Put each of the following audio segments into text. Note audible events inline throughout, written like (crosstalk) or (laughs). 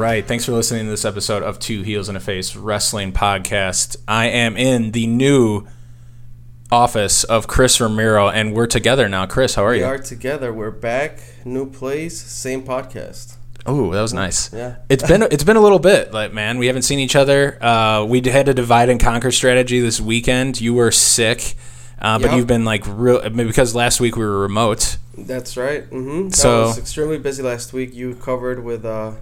Right. Thanks for listening to this episode of Two Heels and a Face Wrestling Podcast. I am in the new office of Chris Ramiro, and we're together now. Chris, how are We you? We are together. We're back. New place, same podcast. Oh, that was nice. Yeah. It's been it's been a little bit, like man, we haven't seen each other. Uh, we had a divide and conquer strategy this weekend. You were sick, uh, but Yep. you've been like real because last week we were remote. That's right. Mm-hmm. So- was extremely busy last week. You covered with uh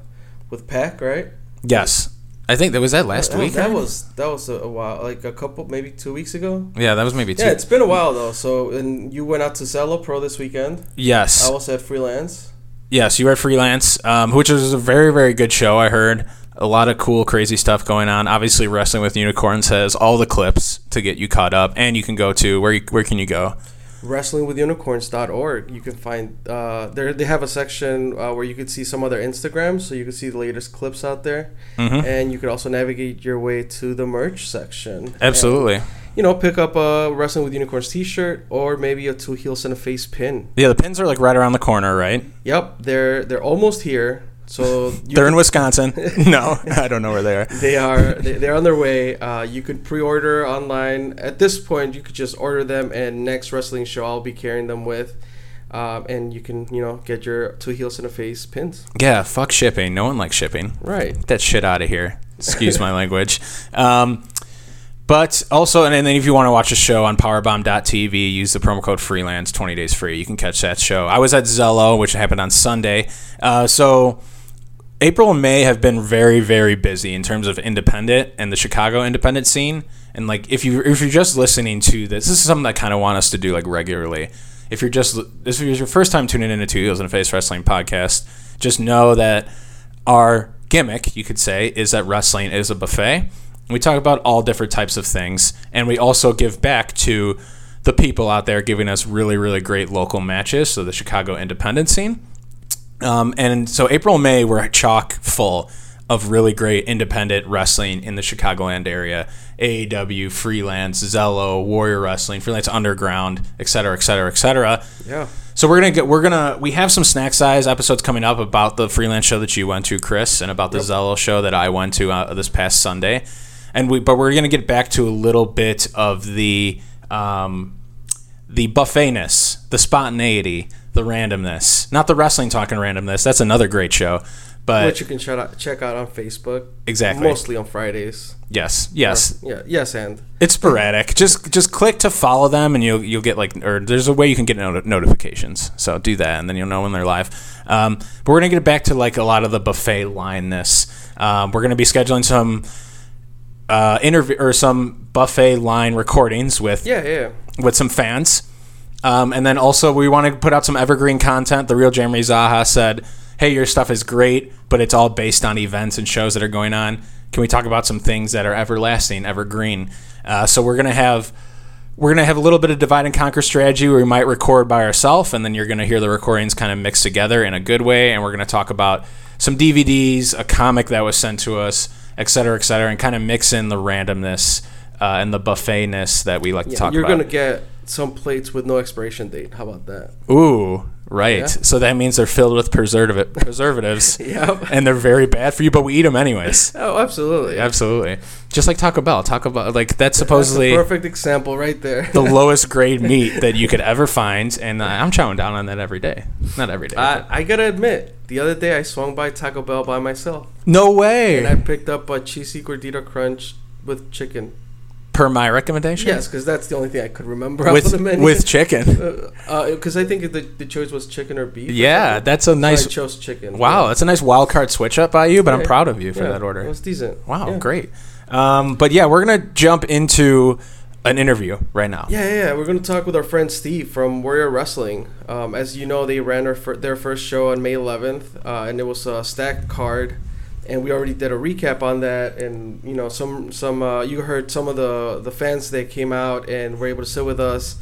with Peck, right? Yes, I think that was that last that, week. That was that was a, a while, like a couple, maybe two weeks ago. yeah, that was maybe two. Yeah, it's been a while though. So, and you went out to Zelo Pro this weekend. yes, I was at freelance. Yes, you were at Freelance, um, which was a very, very good show. I heard a lot of cool, crazy stuff going on. Obviously, Wrestling with Unicorns has all the clips to get you caught up, and you can go to where? You, where can you go? wrestlingwithunicorns.org you can find uh there they have a section uh, where you could see some other instagrams so you can see the latest clips out there Mhm. and you could also navigate your way to the merch section Absolutely. And, you know pick up a wrestling with unicorns t-shirt or maybe a two heels and a face pin Yeah, the pins are like right around the corner, right? yep they're they're almost here so They're in Wisconsin. (laughs) (laughs) no, I don't know where they are. they are they, they're on their way uh, you could pre-order online at this point you could just order them and next wrestling show i'll be carrying them with um, and you can you know get your two heels in a face pins Yeah, fuck shipping. No one likes shipping. right Get that shit out of here. Excuse my (laughs) language. Um, but also, and then if you want to watch a show on powerbomb.tv, use the promo code freelance, 20 days free. You can catch that show. I was at Zelo, which happened on Sunday. Uh, so April and May have been very, very busy in terms of independent and the Chicago independent scene. And like, if you if you're just listening to this, this is something I kind of want us to do like regularly. If you're just this is your first time tuning into Two Heels and a Face Wrestling podcast, just know that our gimmick, you could say, is that wrestling is a buffet. We talk about all different types of things, and we also give back to the people out there giving us really, really great local matches. So the Chicago independent scene. Um, and so April and May were chock full of really great independent wrestling in the Chicagoland area. AEW, Freelance, Zelo, Warrior Wrestling, Freelance Underground, et cetera, et cetera, et cetera. yeah So we're gonna get we're gonna we have some snack size episodes coming up about the freelance show that you went to, Chris, and about the Zelo show that I went to uh, this past Sunday, and we but we're gonna get back to a little bit of the um, the buffetness, the spontaneity, the randomness, not the wrestling talking randomness. That's another great show, but which you can check out, check out on facebook Exactly. mostly on fridays yes, yes, yeah yes and It's sporadic. Just just click to follow them, and you'll you'll get like or there's a way you can get not- notifications. So do that, and then you'll know when they're live. Um, but we're gonna get back to like a lot of the buffet lineness. Um, we're gonna be scheduling some uh, interview or some buffet line recordings with yeah yeah with some fans. Um, and then also we want to put out some evergreen content. The real Jeremy Zaha said, "Hey, your stuff is great, but it's all based on events and shows that are going on. Can we talk about some things that are everlasting, evergreen?" Uh, so we're gonna have we're gonna have a little bit of divide and conquer strategy where we might record by ourselves, and then you're gonna hear the recordings kind of mixed together in a good way. And we're gonna talk about some DVDs, a comic that was sent to us, et cetera, et cetera, and kind of mix in the randomness uh, and the buffetness that we like to yeah talk you're about. gonna get some plates with no expiration date how about that Ooh, right. Yeah. So that means they're filled with preservative (laughs) preservatives, Yep. and they're very bad for you. But we eat them anyways. (laughs) oh absolutely Absolutely, just like Taco Bell. Taco Bell, like that's That's a supposedly perfect example right there the (laughs) lowest grade meat that you could ever find, and uh, I'm chowing down on that every day. Not every day. I, I gotta admit, the other day I swung by Taco Bell by myself, no way. and I picked up a cheesy gordita crunch with chicken. Per my recommendation. Yes, because that's the only thing I could remember with with chicken. because I think the, the choice was chicken or beef. Yeah, something. that's a So nice. I chose chicken. Wow, Yeah. that's a nice wild card switch up by you. But I'm proud of you for Yeah, that order. It was decent. Wow, Yeah. great. Um, but yeah, we're gonna jump into an interview right now. Yeah, yeah, yeah. We're going to talk with our friend Steve from Warrior Wrestling. Um, as you know, they ran their first show on May 11th, uh, and it was a stacked card. And we already did a recap on that, and you know, some some uh, you heard some of the the fans that came out and were able to sit with us,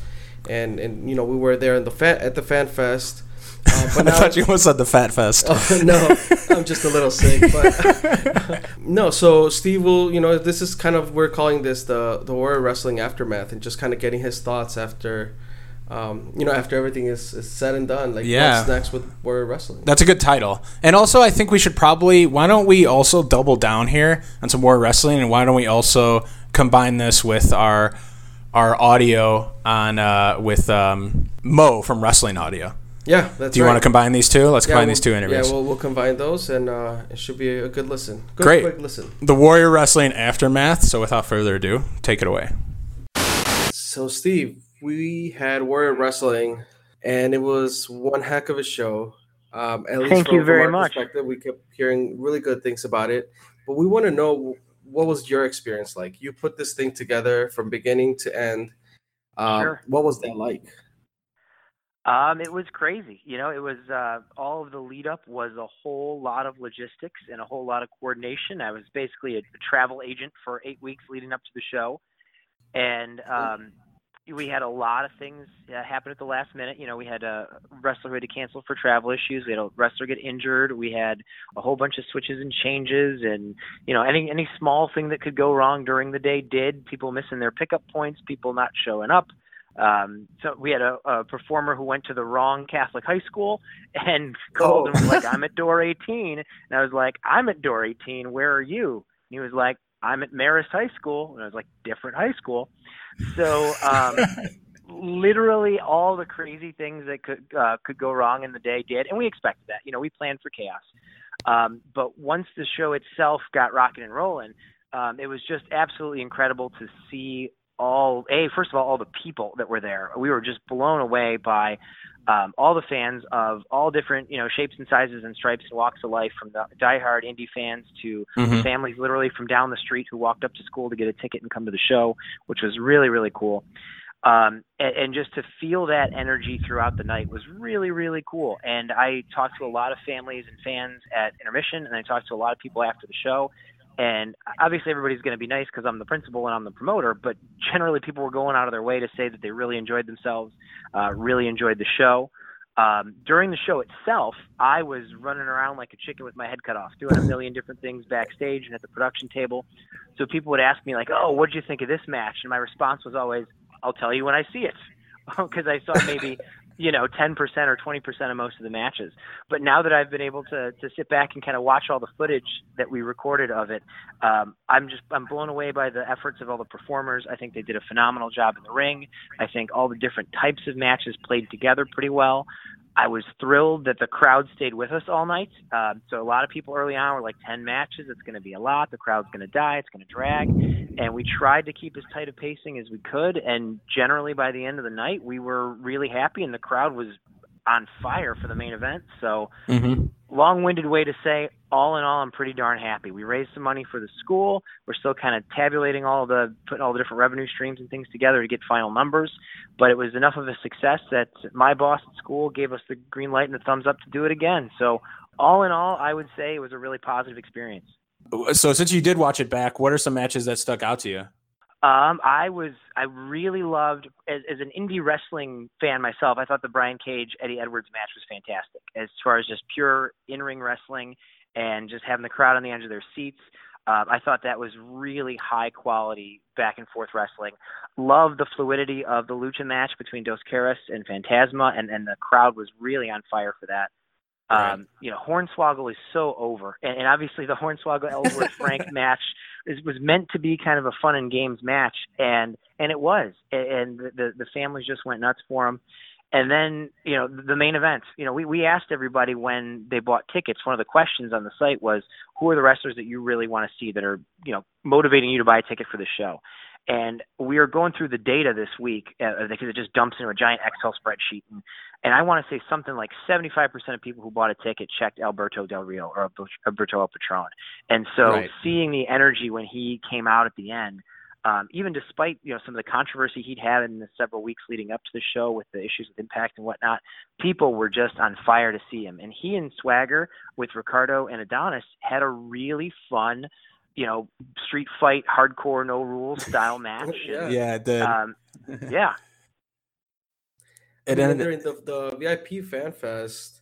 and and you know we were there in the fan at the fan fest. Uh, (laughs) I thought you almost said the Fat Fest. (laughs) Oh, no, I'm just a little sick. But (laughs) no, so Steve will, you know, this is kind of we're calling this the the Warrior Wrestling aftermath, and just kind of getting his thoughts after um, you know, after everything is, is said and done, like Yeah. what's next with Warrior Wrestling? That's a good title. And also, I think we should probably. Why don't we also double down here on some more wrestling, and why don't we also combine this with our our audio on uh, with um, Mo from Wrestling Audio? yeah, that's Do you right. want to combine these two? Let's Yeah, combine we'll- these two interviews. Yeah, we'll, we'll combine those, and uh, it should be a good listen. Good, Great. quick listen. the Warrior Wrestling aftermath. So, without further ado, take it away. So, Steve, we had Warrior Wrestling, and it was one heck of a show. Um, at least Thank from, you very our much. Perspective, we kept hearing really good things about it, but we want to know what was your experience like. You put this thing together from beginning to end. Um, Sure. What was that like? Um, it was crazy. You know, it was uh, all of the lead up was a whole lot of logistics and a whole lot of coordination. I was basically a, a travel agent for eight weeks leading up to the show, and um, we had a lot of things uh, happen at the last minute. You know, we had a wrestler who had to cancel for travel issues. We had a wrestler get injured. We had a whole bunch of switches and changes, and you know, any any small thing that could go wrong during the day did. People missing their pickup points, people not showing up. Um, so we had a, a performer who went to the wrong Catholic high school and (laughs) called Oh. and was like, "I'm at door 18," and I was like, "I'm at door 18. Where are you?" And he was like, "I'm at Marist High School," and I was like, "Different high school." So um, (laughs) literally all the crazy things that could uh, could go wrong in the day did, and we expected that. You know, we planned for chaos. Um, but once the show itself got rocking and rolling, um, it was just absolutely incredible to see all a first of all all the people that were there. We were just blown away by um, all the fans of all different you know shapes and sizes and stripes and walks of life, from the diehard indie fans to Mhm. families literally from down the street who walked up to school to get a ticket and come to the show, which was really really cool. Um, and, and just to feel that energy throughout the night was really really cool. And I talked to a lot of families and fans at intermission, and I talked to a lot of people after the show. And obviously, everybody's going to be nice because I'm the principal and I'm the promoter. But generally, people were going out of their way to say that they really enjoyed themselves, uh, really enjoyed the show. Um, during the show itself, I was running around like a chicken with my head cut off, doing a million different things backstage and at the production table. So people would ask me like, "Oh, what did you think of this match?" And my response was always, "I'll tell you when I see it," (laughs) because I saw maybe you know 10% or 20% of most of the matches. But now that I've been able to to sit back and kind of watch all the footage that we recorded of it, um, I'm just I'm blown away by the efforts of all the performers. I think they did a phenomenal job in the ring. I think all the different types of matches played together pretty well. I was thrilled that the crowd stayed with us all night. Um, so a lot of people early on were like 10 matches. It's going to be a lot. The crowd's going to die. It's going to drag. And we tried to keep as tight a pacing as we could. And generally, by the end of the night, we were really happy, and the crowd was on fire for the main event. So Mhm. Long-winded way to say all in all i'm pretty darn happy. We raised some money for the school. We're still kind of tabulating all the putting all the different revenue streams and things together to get final numbers. But it was enough of a success that my boss at school gave us the green light and the thumbs up to do it again. So all in all i would say it was a really positive experience. So, since you did watch it back, what are some matches that stuck out to you? Um, I was I really loved as, as an indie wrestling fan myself. I thought the Brian Cage Eddie Edwards match was fantastic as far as just pure in ring wrestling and just having the crowd on the edge of their seats. Um, I thought that was really high quality back and forth wrestling. Love the fluidity of the lucha match between Dos Caras and Phantasma, and, and the crowd was really on fire for that. Right. Um, you know, Hornswoggle is so over, and, and obviously the Hornswoggle Ellsworth (laughs) Frank match is, was meant to be kind of a fun and games match, and and it was, and, and the the families just went nuts for him. And then you know the main event. You know, we we asked everybody when they bought tickets. One of the questions on the site was, who are the wrestlers that you really want to see that are you know motivating you to buy a ticket for the show? And we are going through the data this week uh, because it just dumps into a giant Excel spreadsheet. And, and I want to say something like 75% of people who bought a ticket checked Alberto Del Rio or Alberto El Patron. And so Right. seeing the energy when he came out at the end, um, even despite you know some of the controversy he'd had in the several weeks leading up to the show with the issues with Impact and whatnot, people were just on fire to see him. And he and Swagger with Ricardo and Adonis had a really fun, you know, street fight, hardcore, no rules style (laughs) match. Yeah. Yeah, the Um, yeah, And then ended. during the, the VIP Fan Fest,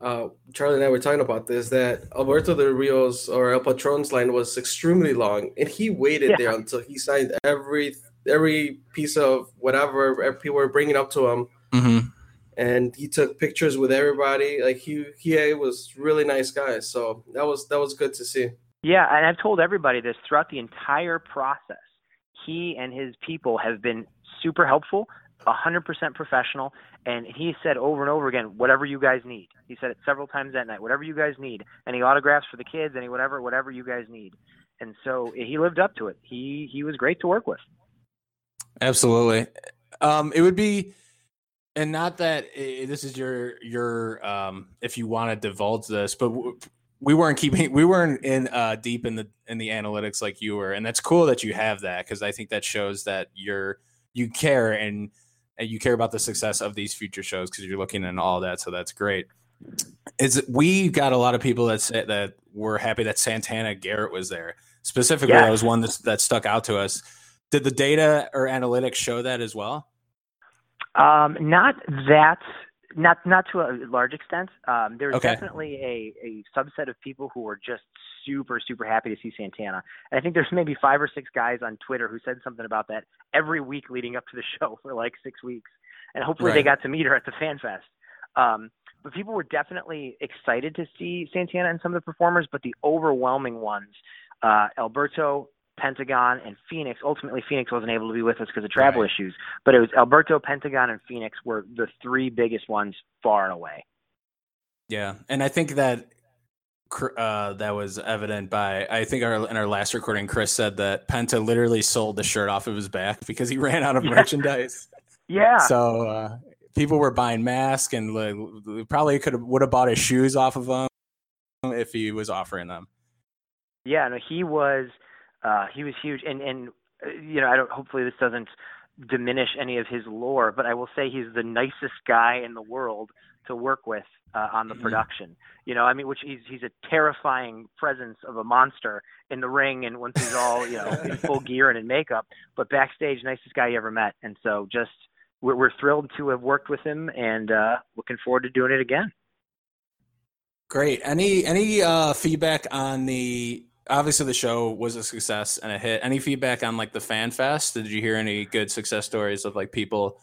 uh, Charlie and I were talking about this that Alberto Del Rio's or El Patron's line was extremely long, and he waited yeah. there until he signed every every piece of whatever people were bringing up to him. Mm-hmm. And he took pictures with everybody. Like he he was really nice guy. So that was that was good to see. Yeah, and I've told everybody this throughout the entire process. He and his people have been super helpful, 100% professional, and he said over and over again, whatever you guys need. He said it several times that night, whatever you guys need. Any autographs for the kids, any whatever, whatever you guys need. And so he lived up to it. He he was great to work with. Absolutely. Um, it would be, and not that uh, this is your your um, if you want to divulge this, but w- we weren't keeping we weren't in uh, deep in the in the analytics like you were, and that's cool that you have that because I think that shows that you're you care and, and you care about the success of these future shows because you're looking at all that. So that's great. Is we got a lot of people that said that were happy that Santana Garrett was there specifically. That was one that, that stuck out to us. Did the data or analytics show that as well? Um, not that not not to a large extent. Um, there's okay. definitely a, a subset of people who are just super super happy to see Santana. And I think there's maybe five or six guys on Twitter who said something about that every week leading up to the (laughs) show for like six weeks, and hopefully right. they got to meet her at the Fan Fest. Um, but people were definitely excited to see Santana and some of the performers, but the overwhelming ones, uh, Alberto, Pentagon, and Fenix. Ultimately, Fenix wasn't able to be with us because of travel right. issues, but it was Alberto, Pentagon, and Fenix were the three biggest ones far and away. Yeah, and I think that uh, that was evident by I think our in our last recording, Chris said that Penta literally sold the shirt off of his back because he (laughs) ran out of yeah. merchandise. Yeah. So uh, people were buying masks and like, probably could have would have bought his shoes off of him if he was offering them. Yeah, no, he was uh, he was huge, and and uh, you know I don't. Hopefully this doesn't diminish any of his lore, but I will say he's the nicest guy in the world to work with uh, on the mm-hmm. production. You know, I mean, which he's he's a terrifying presence of a monster in the ring, and once he's all you know in full (laughs) gear and in makeup, but backstage, nicest guy you ever met. And so, just we're, we're thrilled to have worked with him, and uh, looking forward to doing it again. Great. Any any uh, feedback on the obviously the show was a success and a hit. Any feedback on like the fan fest? Did you hear any good success stories of like people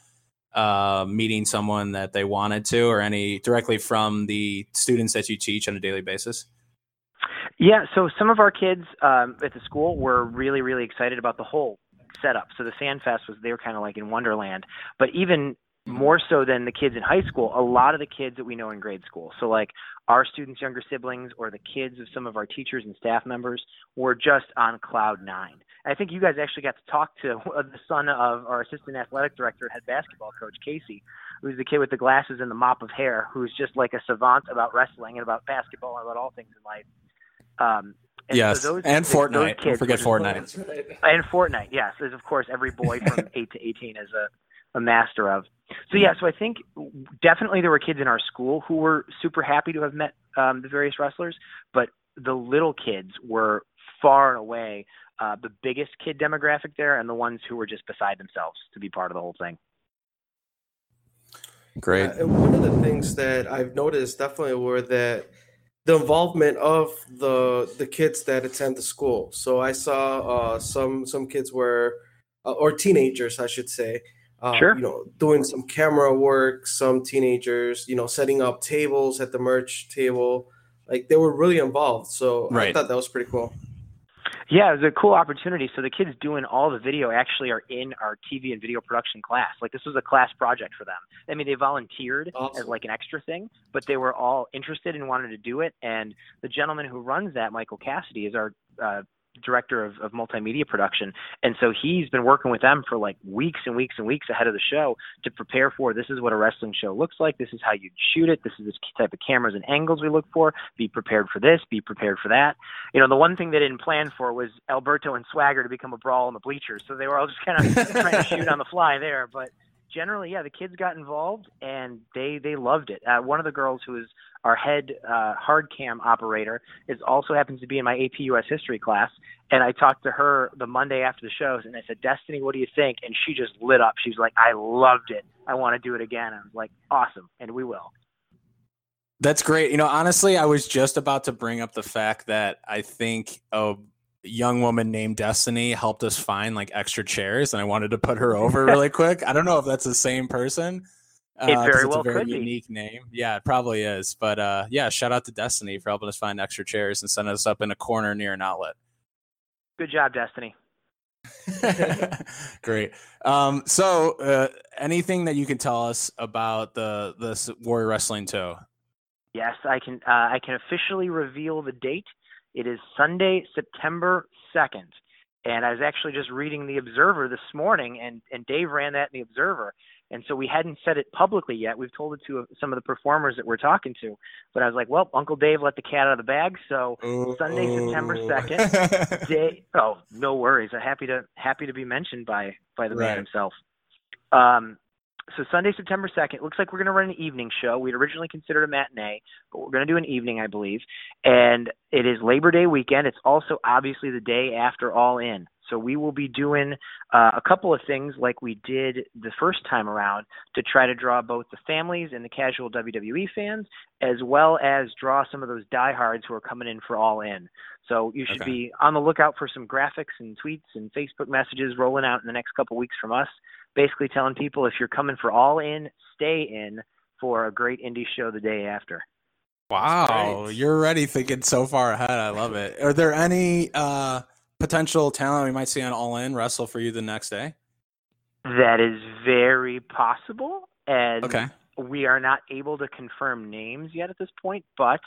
uh, meeting someone that they wanted to, or any directly from the students that you teach on a daily basis? Yeah, so some of our kids um, at the school were really, really excited about the whole setup. So the Fan Fest was they were kind of like in Wonderland. But even more so than the kids in high school, a lot of the kids that we know in grade school. So like our students' younger siblings or the kids of some of our teachers and staff members were just on cloud nine. I think you guys actually got to talk to (laughs) the son of our assistant athletic director, head basketball coach Casey, who's the kid with the glasses and the mop of hair, who's just like a savant about wrestling and about basketball and about all things in life. Um, and yes, so those, and Fortnite. Those kids, forget Fortnite. And Fortnite, yes, is of course every boy from (laughs) eight to eighteen is a a master of. So yeah, so I think definitely there were kids in our school who were super happy to have met um, the various wrestlers, but the little kids were far and away uh, the biggest kid demographic there, and the ones who were just beside themselves to be part of the whole thing. Great. Uh, one of the things that I've noticed definitely were that the involvement of the the kids that attend the school. So I saw uh, some some kids were uh, or teenagers, I should say, uh, sure. you know, doing some camera work, some teenagers, you know, setting up tables at the merch table. Like they were really involved. So right. I thought that was pretty cool. Yeah, it was a cool opportunity. So the kids doing all the video actually are in our TV and video production class. Like this was a class project for them. I mean, they volunteered awesome. as like an extra thing, but they were all interested and wanted to do it. And the gentleman who runs that, Michael Cassidy, is our uh, director of, of multimedia production. And so he's been working with them for like weeks and weeks and weeks ahead of the show to prepare for this is what a wrestling show looks like. This is how you shoot it. This is this type of cameras and angles we look for. Be prepared for this. Be prepared for that. You know, the one thing they didn't plan for was Alberto and Swagger to become a brawl in the bleachers. So they were all just kind of (laughs) trying to shoot on the fly there. But generally, yeah, the kids got involved and they they loved it. Uh, one of the girls who is our head uh, hard cam operator is also happens to be in my AP US history class, and I talked to her the Monday after the shows, and I said, Destiny, what do you think? And she just lit up. She's like, I loved it. I want to do it again. I was like, awesome, and we will. That's great. You know, honestly, I was just about to bring up the fact that I think a young woman named Destiny helped us find like extra chairs, and I wanted to put her (laughs) over really quick. I don't know if that's the same person. Uh, it very well a very unique be. name. Yeah, it probably is. But uh, yeah, shout out to Destiny for helping us find extra chairs and sending us up in a corner near an outlet. Good job, Destiny. (laughs) Great. Um, so, uh, anything that you can tell us about the the Warrior Wrestling Two? Yes, I can. Uh, I can officially reveal the date. It is Sunday, September second. And I was actually just reading the Observer this morning, and and Dave ran that in the Observer, and so we hadn't said it publicly yet. We've told it to some of the performers that we're talking to, but I was like, well, Uncle Dave let the cat out of the bag. So Ooh. Sunday, September second. (laughs) day. Oh, no worries. I'm happy to happy to be mentioned by by the right. man himself. Um, so Sunday, September second. Looks like we're going to run an evening show. We'd originally considered a matinee, but we're going to do an evening, I believe. And it is Labor Day weekend. It's also obviously the day after All In. So we will be doing uh, a couple of things like we did the first time around to try to draw both the families and the casual WWE fans, as well as draw some of those diehards who are coming in for All In. So you should okay. be on the lookout for some graphics and tweets and Facebook messages rolling out in the next couple weeks from us, basically telling people if you're coming for All In, stay in for a great indie show the day after. Wow, you're already thinking so far ahead. I love it. Are there any uh potential talent we might see on All In wrestle for you the next day? That is very possible, and okay. we are not able to confirm names yet at this point. But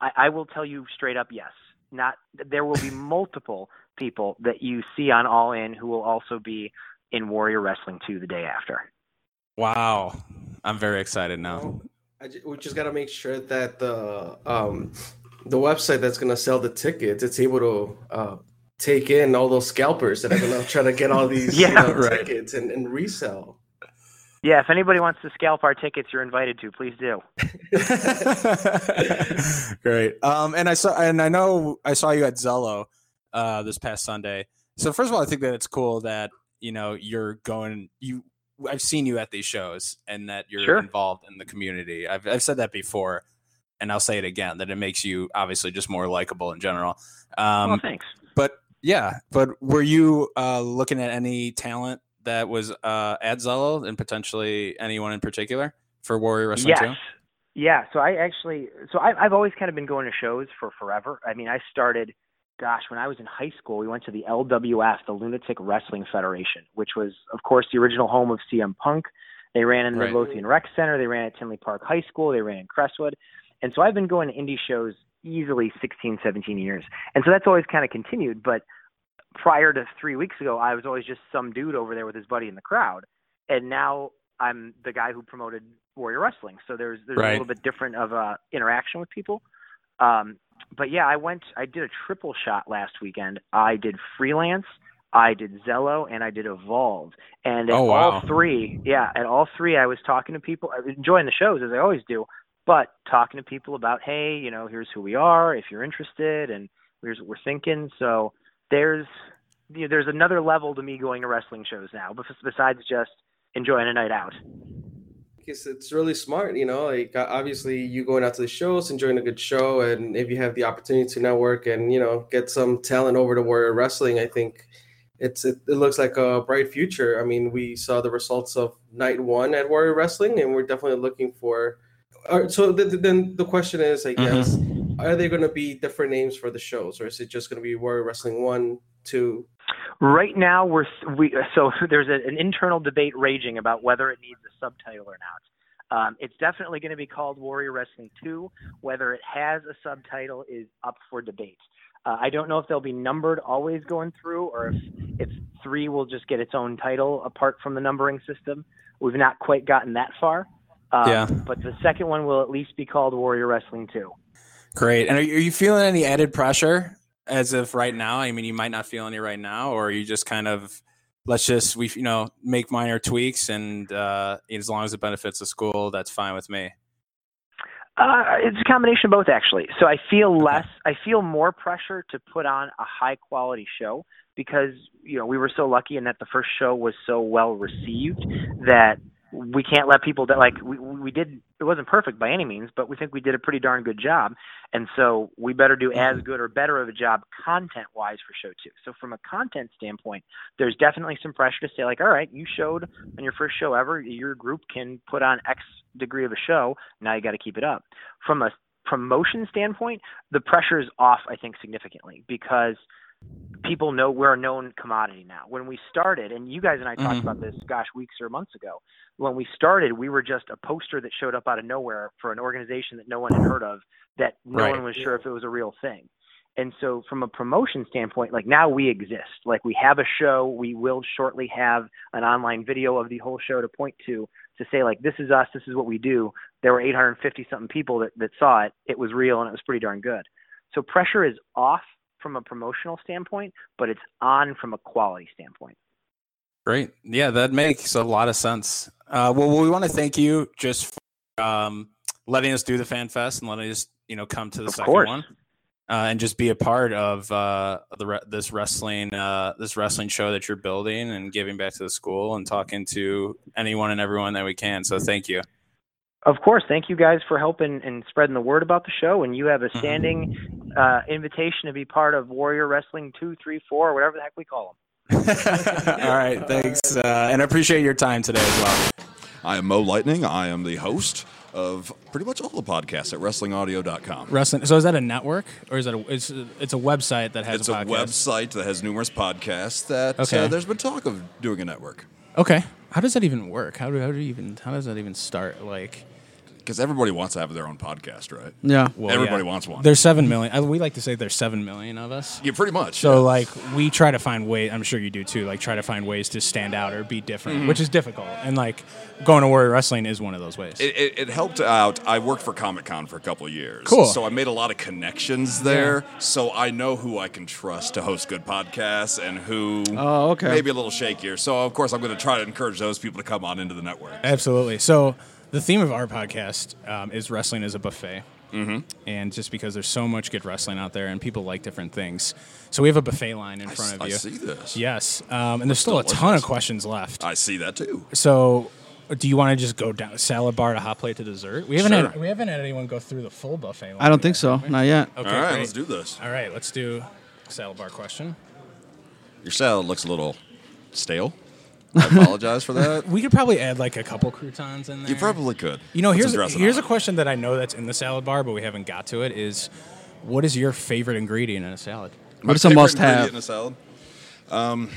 I, I will tell you straight up, yes. Not there will be multiple people that you see on All In who will also be in Warrior Wrestling 2 the day after. Wow, I'm very excited now. Just, we just got to make sure that the um, the website that's going to sell the tickets it's able to uh, take in all those scalpers that are going to try to get all (laughs) these yeah, you know, right. tickets and, and resell. Yeah, if anybody wants to scalp our tickets, you're invited to. Please do. (laughs) Great. Um, and I saw, and I know I saw you at Zelo uh, this past Sunday. So first of all, I think that it's cool that you know you're going. You, I've seen you at these shows, and that you're sure. involved in the community. I've I've said that before, and I'll say it again that it makes you obviously just more likable in general. Um, well, thanks. But yeah, but were you uh, looking at any talent that was uh, at Zelo and potentially anyone in particular for Warrior Wrestling yes. Yeah, so I actually, so I, I've always kind of been going to shows for forever. I mean, I started, gosh, when I was in high school, we went to the LWF, the Lunatic Wrestling Federation, which was, of course, the original home of CM Punk. They ran in the right. Midlothian Rec Center. They ran at Tinley Park High School. They ran in Crestwood. And so I've been going to indie shows easily 16, 17 years. And so that's always kind of continued. But prior to three weeks ago, I was always just some dude over there with his buddy in the crowd. And now I'm the guy who promoted Warrior Wrestling. So there's there's right. a little bit different of a interaction with people. Um, but yeah, I went. I did a triple shot last weekend. I did freelance. I did Zelo and I did Evolve. And at oh, wow. all three, yeah, at all three, I was talking to people, uh, enjoying the shows as I always do but talking to people about, hey, you know, here's who we are, if you're interested, and here's what we're thinking. So there's you know, there's another level to me going to wrestling shows now, besides just enjoying a night out. It's, it's really smart, you know. Like obviously, you going out to the shows, enjoying a good show, and if you have the opportunity to network and you know get some talent over to Warrior Wrestling, I think it's it, it, looks like a bright future. I mean, we saw the results of night one at Warrior Wrestling, and we're definitely looking for so the, the, then the question is, I guess, mm-hmm. are there going to be different names for the shows, or is it just going to be Warrior Wrestling One, Two? Right now, we're we so (laughs) there's a, an internal debate raging about whether it needs a subtitle or not. Um, it's definitely going to be called Warrior Wrestling 2. Whether it has a subtitle is up for debate. Uh, I don't know if they'll be numbered always going through, or if if three will just get its own title apart from the numbering system. We've not quite gotten that far. Um, yeah. But the second one will at least be called Warrior Wrestling 2. Great. And are you, are you feeling any added pressure as of right now? I mean, you might not feel any right now, or are you just kind of let's just we you know make minor tweaks and uh, as long as it benefits the school, that's fine with me. Uh, it's a combination of both, actually. So I feel less, I feel more pressure to put on a high quality show because you know we were so lucky in that the first show was so well received that we can't let people that like we we did it wasn't perfect by any means, but we think we did a pretty darn good job, and so we better do as Mm-hmm. good or better of a job content wise for show two. So from a content standpoint, there's definitely some pressure to say like, all right, you showed on your first show ever, your group can put on X degree of a show. Now you got to keep it up. From a promotion standpoint, the pressure is off, I think, significantly because people know we're a known commodity now. When we started, and you guys and I talked Mhm. about this, gosh, weeks or months ago. When we started, we were just a poster that showed up out of nowhere for an organization that no one had heard of, that no Right. one was sure if it was a real thing. And so, from a promotion standpoint, like now we exist. Like we have a show. We will shortly have an online video of the whole show to point to to say like this is us. This is what we do. There were 850 something people that that saw it. It was real and it was pretty darn good. So pressure is off from a promotional standpoint, but it's on from a quality standpoint. Great. Yeah, that makes a lot of sense. Uh, well, we want to thank you just for um, letting us do the Fan Fest and letting us, you know, come to the Of second course. one uh, and just be a part of uh, the this wrestling uh, this wrestling show that you're building and giving back to the school and talking to anyone and everyone that we can. So thank you. Of course, thank you guys for helping and spreading the word about the show. And you have a Mhm. standing uh, invitation to be part of Warrior Wrestling two, three, four, or whatever the heck we call them. (laughs) All right, thanks, uh, and I appreciate your time today as well. I am Mo Lightning. I am the host of pretty much all the podcasts at WrestlingAudio.com. Wrestling. So is that a network or is that a? It's it's a website that has It's a, a website that has numerous podcasts. That Okay. uh, there's been talk of doing a network Okay. How does that even work? How do how do you even how does that even start? Like, because everybody wants to have their own podcast, right? Yeah. well, Everybody yeah. wants one. There's seven million. uh, We like to say there's seven million of us. Yeah, pretty much. So yeah. like we try to find ways. I'm sure you do too. Like try to find ways to stand out or be different, Mm-hmm. which is difficult. And like going to Warrior Wrestling is one of those ways. It, it, it helped out. I worked for Comic Con for a couple of years. Cool. So I made a lot of connections there. So I know who I can trust to host good podcasts and who Oh, okay. maybe a little shakier. So of course I'm going to try to encourage those people to come on into the network. Absolutely. So the theme of our podcast um, is wrestling as a buffet. Mm-hmm. And just because there's so much good wrestling out there and people like different things. So we have a buffet line in I, front s- of I you. see this. Yes. Um, and there's still a ton of questions left. I see that too. So do you want to just go down salad bar to hot plate to dessert? We haven't Sure. had we haven't had anyone go through the full buffet. Line I don't yet, think so. Not yet. Okay, All right, great. let's do this. All right, let's do salad bar question. Your salad looks a little stale. I apologize for that. We could probably add like a couple croutons in there. You probably could. You know, Put here's some here's on a question that I know that's in the salad bar, but we haven't got to it. Is what is your favorite ingredient in a salad? My What's a favorite must-have? ingredient in a salad? Um,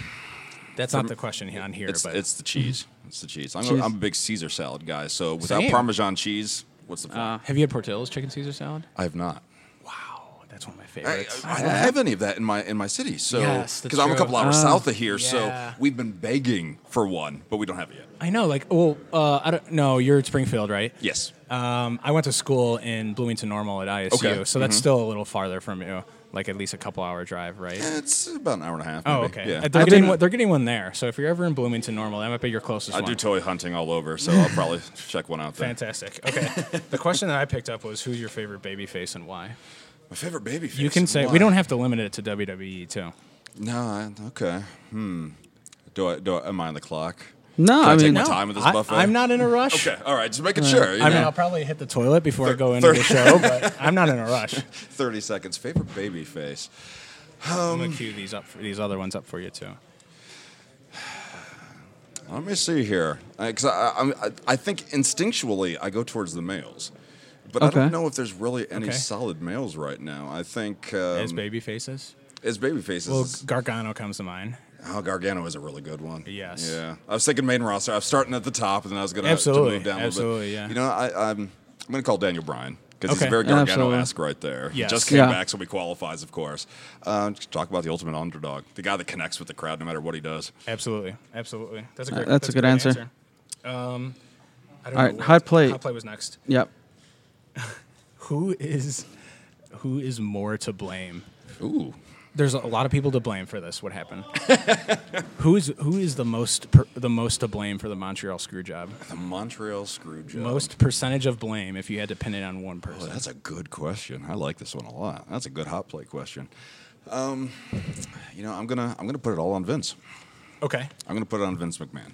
That's not the question he- on here, It's, but it's the cheese. It's the cheese. I'm, Cheese. A, I'm a big Caesar salad guy. So without Same. Parmesan cheese, what's the point? Uh, have you had Portillo's chicken Caesar salad? I have not. Wow, that's one of my I, favorites. I don't have any of that in my in my city. So Yes, that's because I'm a true. couple hours Ah. south of here, Yeah. so we've been begging for one, but we don't have it yet. I know, like, well, uh, I don't know. You're at Springfield, right? Yes. Um, I went to school in Bloomington Normal at ISU, Okay. so that's still a little farther from you, like at least a couple hour drive, right? It's about an hour and a half. Oh, maybe. okay. Yeah. Uh, They're I've getting been- one, they're getting one there. So if you're ever in Bloomington Normal, that might be your closest I one. do toy hunting all over, so I'll probably (laughs) check one out there. Fantastic. Okay. the question that I picked up was who's your favorite baby face and why? My favorite baby face. You can say Why? we don't have to limit it to WWE too. No. I, okay. Hmm. Do I? Do I? Am I on the clock? no, Can I I take mean, my No, time with this I, buffet? I'm not in a rush. Okay. All right. Just making sure. You I mean, know. I'll probably hit the toilet before I go into Thir- the show, but (laughs) I'm not in a rush. (laughs) Thirty seconds. Favorite baby face. I'm gonna cue these up for these other ones up for you too. Let me see here, because I, I'm- I, I think instinctually I go towards the males, but I don't know if there's really any Okay. solid males right now. I think um, As baby faces. as baby faces. Well, Gargano comes to mind. oh, Gargano is a really good one. Yes. Yeah, I was thinking main roster. I was starting at the top, and then I was going to Absolutely, move down a little absolutely, bit. yeah. You know, I, I'm I'm going to call Daniel Bryan because he's Okay. very Absolutely. Gargano-esque right there. He Yes. just came Yeah. back, so he qualifies, of course. Um, talk about the ultimate underdog, the guy that connects with the crowd no matter what he does. Absolutely, absolutely. That's a Uh, great. that's a good great answer. Um, I don't All know right, what- hot plate. Hot plate was next. Yep. (laughs) Who is, who is more to blame? Ooh. There's a lot of people to blame for this. What happened? (laughs) who is who is the most per, the most to blame for the Montreal screw job? The Montreal screw job. Most percentage of blame if you had to pin it on one person. that's a good question. I like this one a lot. That's a good hot plate question. Um, you know, I'm gonna I'm gonna put it all on Vince. okay. I'm gonna put it on Vince McMahon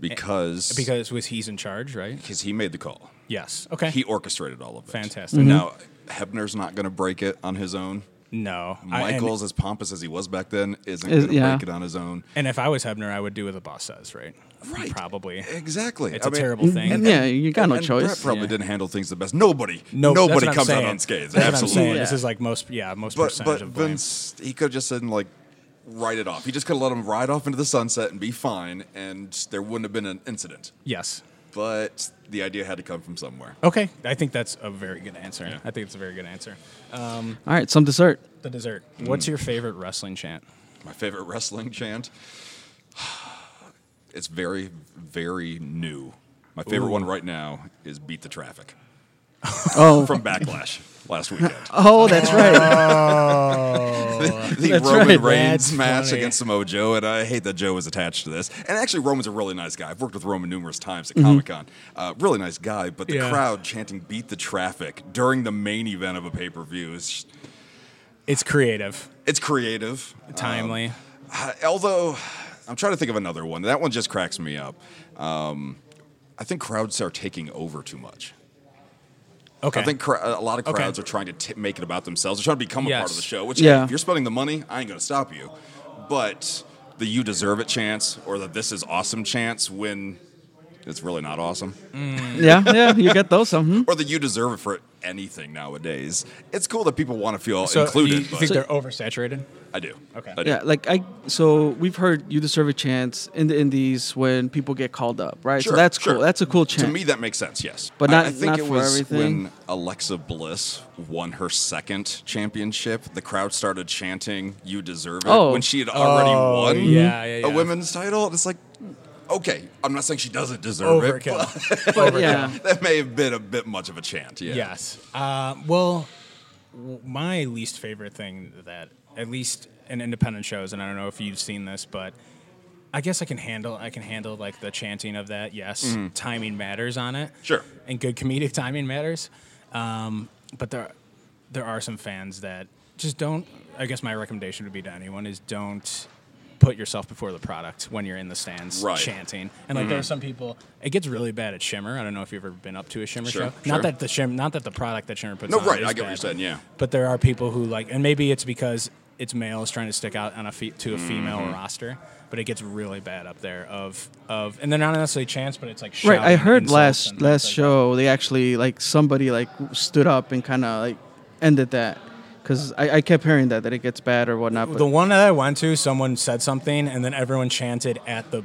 because Because was he's in charge, right? because he made the call. Yes. Okay. He orchestrated all of it. Fantastic. Now mm-hmm. Hebner's not going to break it on his own. no. I- and- Michaels, as pompous as he was back then, isn't Is- going to yeah. break it on his own. And if I was Hebner, I would do what the boss says, right? Right. Probably. Exactly. It's a a terrible thing. Mm, and- yeah, you got and, no and choice. Bret probably Yeah. didn't handle things the best. Nobody, No, that's nobody what I'm comes out saying. unscathed. That's what I'm Absolutely. saying. Yeah. This is like most, yeah, most But percentage but of blame. Vince, he could have just said like, write it off. He just could have let him ride off into the sunset and be fine, and there wouldn't have been an incident. yes. But the idea had to come from somewhere. Okay. I think that's a very good answer. I think it's a very good answer. All right, some dessert. The dessert. Mm. What's your favorite wrestling chant? My favorite wrestling chant. It's very, very new. My favorite one right now is "Beat the Traffic" Oh, from Backlash last weekend. (laughs) oh, that's right. (laughs) the That's Roman right. Reigns That's match funny. against Samoa Joe, and I hate that Joe was attached to this. And actually, Roman's a really nice guy. I've worked with Roman numerous times Mm-hmm. at Comic Con. Uh, really nice guy, but the Yeah. crowd chanting "Beat the Traffic" during the main event of a pay per view is It's creative, it's creative. timely. Uh, although, I'm trying to think of another one. That one just cracks me up. Um, I think crowds are taking over too much. Okay. I think cra- a lot of Okay. crowds are trying to t- make it about themselves. They're trying to become a part of the show. Which, Yeah. hey, if you're spending the money, I ain't going to stop you. But the "you deserve it" chance or the "this is awesome" chance when it's really not awesome, yeah, yeah, you get those. Some. (laughs) hmm? or that "you deserve it" for anything nowadays. It's cool that people want to feel so included. you, you think they're oversaturated? I do. Okay. I do. Yeah, like I. So we've heard you deserve a chance in the indies when people get called up, right? Sure, so that's sure. cool. That's a cool chance. To me, that makes sense. Yes, But I- not- I, think not it for was everything. when Alexa Bliss won her second championship. The crowd started chanting "You deserve it" Oh. when she had already Oh, won yeah, yeah, yeah. a women's title. It's like, okay, I'm not saying she doesn't deserve it, Overkill. but (laughs) yeah, that may have been a bit much of a chant. Yeah. Yes. Uh, well, my least favorite thing that, at least in independent shows, and I don't know if you've seen this, but I guess I can handle. I can handle like the chanting of that. Yes, timing matters on it. Mm-hmm. Sure. And good comedic timing matters. Um, but there, there are some fans that just don't. I guess my recommendation would be to anyone is don't put yourself before the product when you're in the stands Right. Mm-hmm. chanting. And like there are some people, it gets really bad at Shimmer. I don't know if you've ever been up to a Shimmer Sure, show. sure. Not that the Shimmer, not that the product that Shimmer puts No, on right. is I get what you're saying. Yeah. But there are people who like, and maybe it's because it's males trying to stick out on a fe- to a female Mm-hmm. roster. But it gets really bad up there. Of of, and they're not necessarily chants, but it's like right. I heard last last like show they actually like somebody like stood up and kind of like ended that because I, I kept hearing that that it gets bad or whatnot. But The one that I went to, someone said something, and then everyone chanted at the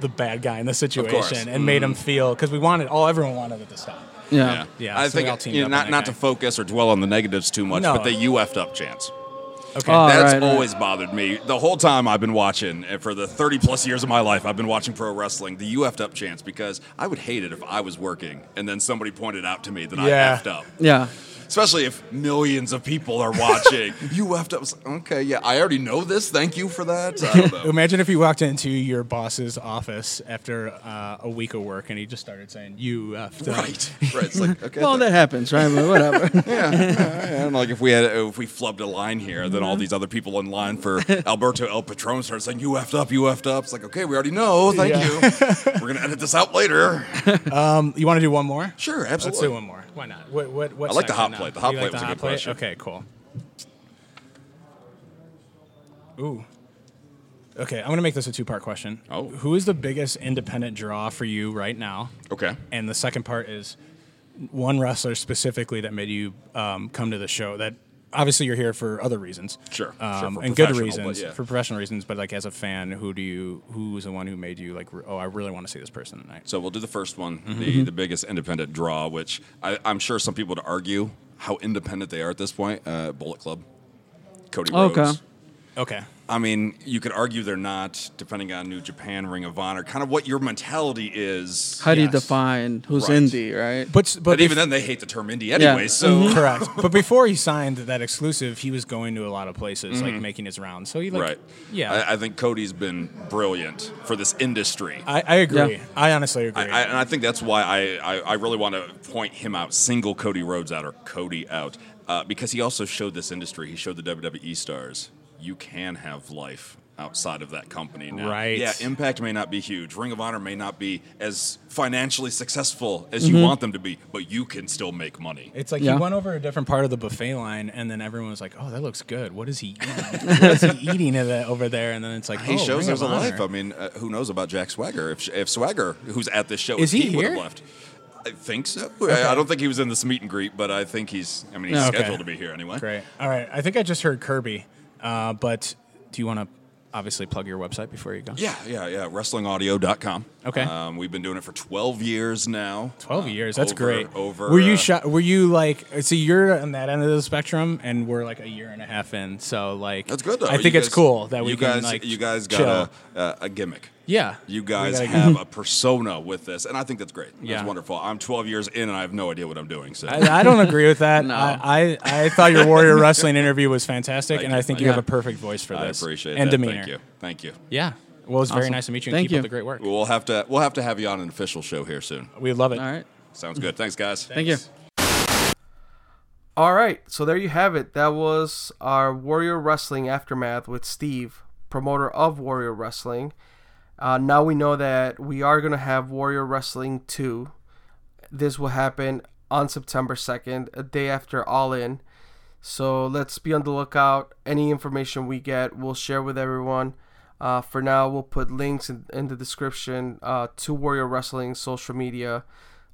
the bad guy in the situation course. and made him mm. feel because we wanted all everyone wanted it to stop. yeah. Yeah, I so we all think you know, not not guy. to focus or dwell on the negatives too much, No. but the "you effed up" chance. Okay. Oh, That's right, right. always bothered me. The whole time I've been watching, and for the 30 plus years of my life, I've been watching pro wrestling, the you effed up chance, because I would hate it if I was working and then somebody pointed out to me that Yeah. I effed up. Yeah. Especially if millions of people are watching. (laughs) you effed up. Okay, yeah, I already know this. Thank you for that. I don't know. (laughs) Imagine if you walked into your boss's office after uh, a week of work and he just started saying, "You effed up." right. Right. It's like, (laughs) okay. Well, that happens, right? But whatever. And like if we had if we flubbed a line here, then all these other people in line for Alberto El Patron start saying you effed up, you effed up. It's like okay, we already know. Thank Yeah. you. We're gonna edit this out later. Um, you want to do one more? Sure, Let's absolutely. do one more. Why not? What? What? what I like the section hot now? plate. The hot You plate like was a good plate? question. Okay, cool. Ooh. Okay, I'm gonna make this a two-part question. Oh. Who is the biggest independent draw for you right now? Okay. And the second part is one wrestler specifically that made you um, come to the show. That obviously you're here for other reasons. Sure, Um, sure, and good reasons, yeah. for professional reasons. But like as a fan, who do you? Who was the one who made you like? Oh, I really want to see this person tonight. So we'll do the first one, Mm-hmm. the the biggest independent draw, which I, I'm sure some people would argue how independent they are at this point. Uh, Bullet Club, Cody Okay. Rhodes. Okay. I mean, you could argue they're not, depending on New Japan, Ring of Honor, kind of what your mentality is. How do you Yes. define who's Right. indie, right? But but, But even then, they hate the term indie anyway. Yeah. So correct. (laughs) But before he signed that exclusive, he was going to a lot of places, like making his rounds. So he like, Mm-hmm. right, yeah. I, I think Cody's been brilliant for this industry. I, I agree. Yeah. I honestly agree. I, I, and I think that's why I, I, I really want to point him out, single Cody Rhodes out or Cody out, uh, because he also showed this industry. He showed the WWE stars you can have life outside of that company now. Right. Yeah, Impact may not be huge. Ring of Honor may not be as financially successful as you want them to be, but you can still make money. It's like Yeah. he went over a different part of the buffet line, and then everyone was like, "Oh, that looks good. What is he eating? (laughs) what is he eating over there?" And then it's like, He oh, shows Ring there's a Honor. life. I mean, uh, who knows about Jack Swagger? If, if Swagger, who's at this show, Is if he would have here? left. I think so. I, I don't think he was in this meet and greet, but I think he's. I mean, he's Okay. scheduled to be here anyway. Great. All right. I think I just heard Kirby, uh, but do you want to obviously plug your website before you go? Yeah, yeah, yeah. WrestlingAudio.com. Okay. Um, we've been doing it for 12 years now. Twelve Uh, years. That's over- great. Over. Were you uh, shot? Were you like? So you're on that end of the spectrum, and we're like a year and a half in. So like, That's good though. I think it's cool that we you can guys, like. you guys got a, a gimmick. Yeah. You guys gotta- have a persona with this, and I think that's great. That's Yeah. wonderful. I'm 12 years in, and I have no idea what I'm doing. So I, I don't agree with that. (laughs) No. I, I, I thought your Warrior Wrestling interview was fantastic, Thank and you. I think you you. have a perfect voice for this. I this. appreciate and that. demeanor. Thank you. Thank you. Yeah. Well, it was very nice to meet you. and Thank keep you. up the great work. We'll have to we'll have to have you on an official show here soon. We'd love it. All right. Sounds good. Thanks, guys. Thank you. All right, so there you have it. That was our Warrior Wrestling aftermath with Steve, promoter of Warrior Wrestling. Uh, now we know that we are going to have Warrior Wrestling 2. This will happen on September 2nd, a day after All In. So let's be on the lookout. Any information we get, we'll share with everyone. Uh, for now, we'll put links in, in the description uh, to Warrior Wrestling social media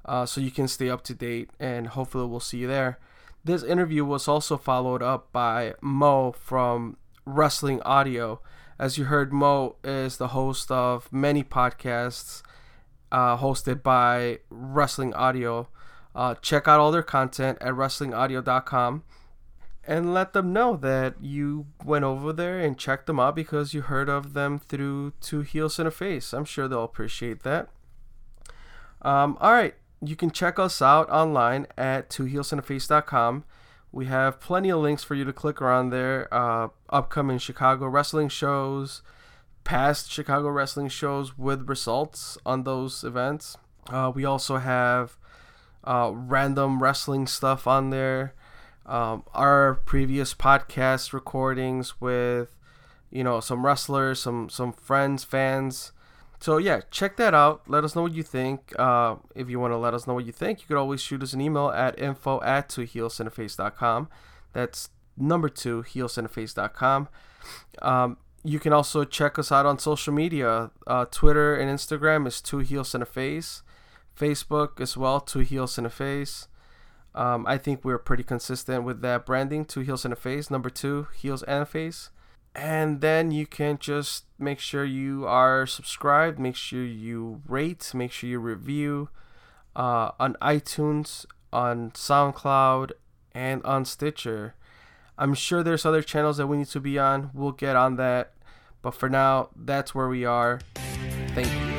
uh, so you can stay up to date and hopefully we'll see you there. This interview was also followed up by Mo from Wrestling Audio. As you heard, Mo is the host of many podcasts uh, hosted by Wrestling Audio. Uh, check out all their content at wrestlingaudio.com and let them know that you went over there and checked them out because you heard of them through Two Heels and a Face. I'm sure they'll appreciate that. Um, all right, you can check us out online at twoheelsandaface.com. We have plenty of links for you to click around there. Uh, upcoming Chicago wrestling shows, past Chicago wrestling shows with results on those events. Uh, we also have uh, random wrestling stuff on there. Um, our previous podcast recordings with, you know, some wrestlers, some some friends, fans. So yeah, check that out. Let us know what you think. Uh, if you want to let us know what you think, you could always shoot us an email at info at twoheelsandaface.com. That's number two, heelsandaface.com. Um, you can also check us out on social media. Uh, Twitter and Instagram is two heels and a face. Facebook as well, two heels and a face. Um, I think we're pretty consistent with that branding. Two heels a face. Number two, heels and a face. And then you can just make sure you are subscribed. Make sure you rate. Make sure you review uh, on iTunes, on SoundCloud, and on Stitcher. I'm sure there's other channels that we need to be on. We'll get on that. But for now, that's where we are. Thank you.